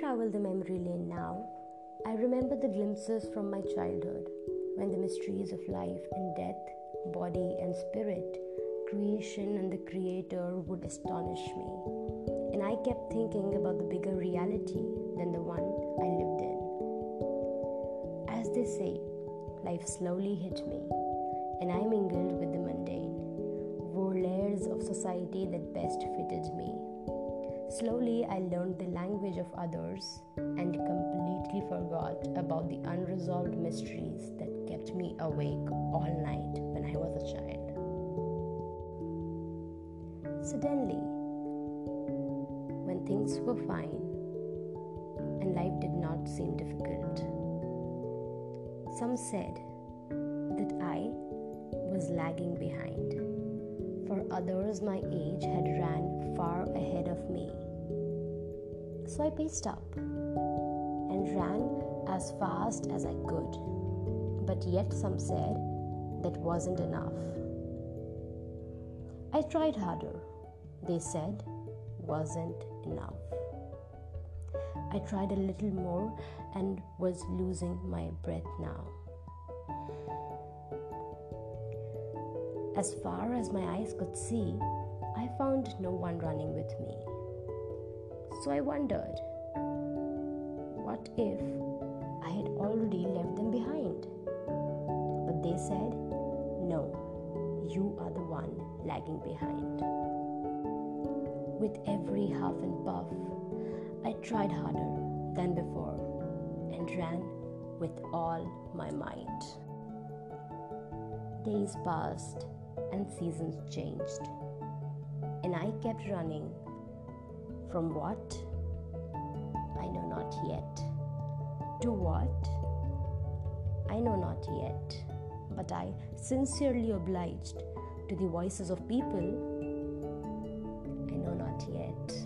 travel the memory lane now, I remember the glimpses from my childhood when the mysteries of life and death, body and spirit, creation and the creator would astonish me. And I kept thinking about the bigger reality than the one I lived in. As they say, life slowly hit me, and I mingled with the mundane, wore layers of society that best fitted me. Slowly, I learned the language of others and completely forgot about the unresolved mysteries that kept me awake all night when I was a child. Suddenly, when things were fine and life did not seem difficult, some said that I was lagging behind, for others my age had ran far. So I paced up and ran as fast as I could. But yet some said that wasn't enough. I tried harder. They said wasn't enough. I tried a little more and was losing my breath now. As far as my eyes could see, I found no one running with me. So I wondered, what if I had already left them behind? But they said, no, you are the one lagging behind. With every huff and puff, I tried harder than before and ran with all my might. Days passed and seasons changed, and I kept running from what? I know not yet. To what? I know not yet. But I, sincerely obliged to the voices of people, I know not yet.